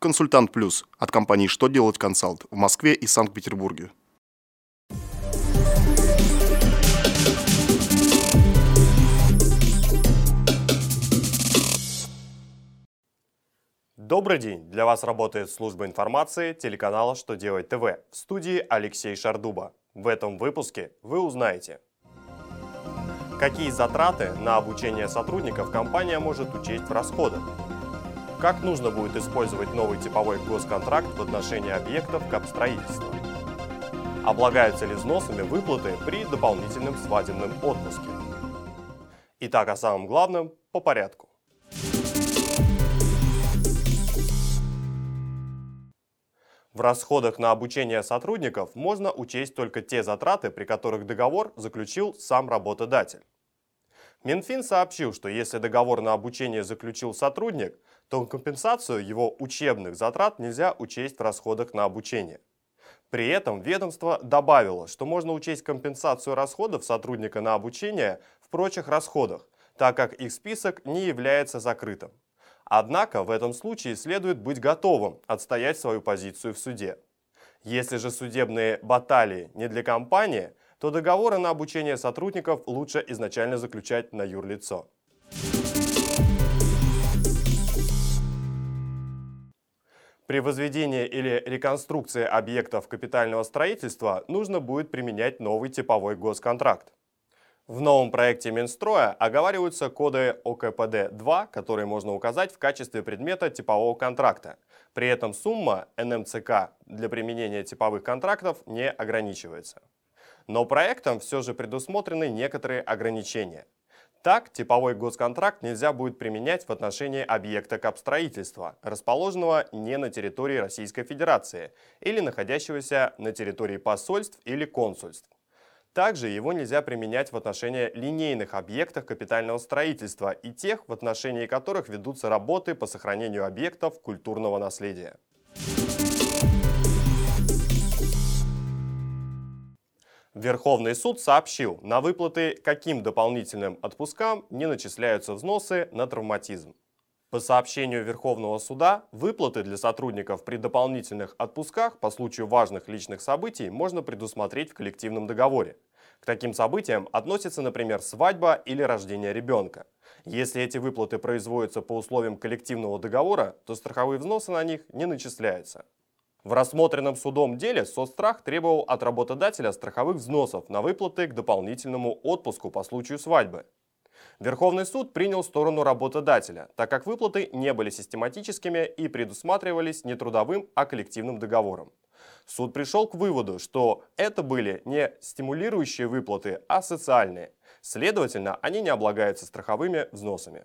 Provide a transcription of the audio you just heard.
Консультант Плюс от компании «Что делать консалт» в Москве и Санкт-Петербурге. Добрый день! Для вас работает служба информации телеканала «Что делать ТВ» в студии Алексей Шардуба. В этом выпуске вы узнаете, какие затраты на обучение сотрудников компания может учесть в расходах, как нужно будет использовать новый типовой госконтракт в отношении объектов капстроительства, облагаются ли взносами выплаты при дополнительном свадебном отпуске. Итак, о самом главном по порядку. В расходах на обучение сотрудников можно учесть только те затраты, при которых договор заключил сам работодатель. Минфин сообщил, что если договор на обучение заключил сотрудник, то компенсацию его учебных затрат нельзя учесть в расходах на обучение. При этом ведомство добавило, что можно учесть компенсацию расходов сотрудника на обучение в прочих расходах, так как их список не является закрытым. Однако в этом случае следует быть готовым отстоять свою позицию в суде. Если же судебные баталии не для компании, то договоры на обучение сотрудников лучше изначально заключать на юрлицо. При возведении или реконструкции объектов капитального строительства нужно будет применять новый типовой госконтракт. В новом проекте Минстроя оговариваются коды ОКПД-2, которые можно указать в качестве предмета типового контракта. При этом сумма НМЦК для применения типовых контрактов не ограничивается. Но проектом все же предусмотрены некоторые ограничения. Так, типовой госконтракт нельзя будет применять в отношении объекта капстроительства, расположенного не на территории Российской Федерации или находящегося на территории посольств или консульств. Также его нельзя применять в отношении линейных объектов капитального строительства и тех, в отношении которых ведутся работы по сохранению объектов культурного наследия. Верховный суд сообщил, на выплаты каким дополнительным отпускам не начисляются взносы на травматизм. По сообщению Верховного суда, выплаты для сотрудников при дополнительных отпусках по случаю важных личных событий можно предусмотреть в коллективном договоре. К таким событиям относятся, например, свадьба или рождение ребенка. Если эти выплаты производятся по условиям коллективного договора, то страховые взносы на них не начисляются. В рассмотренном судом деле соцстрах требовал от работодателя страховых взносов на выплаты к дополнительному отпуску по случаю свадьбы. Верховный суд принял сторону работодателя, так как выплаты не были систематическими и предусматривались не трудовым, а коллективным договором. Суд пришел к выводу, что это были не стимулирующие выплаты, а социальные. Следовательно, они не облагаются страховыми взносами.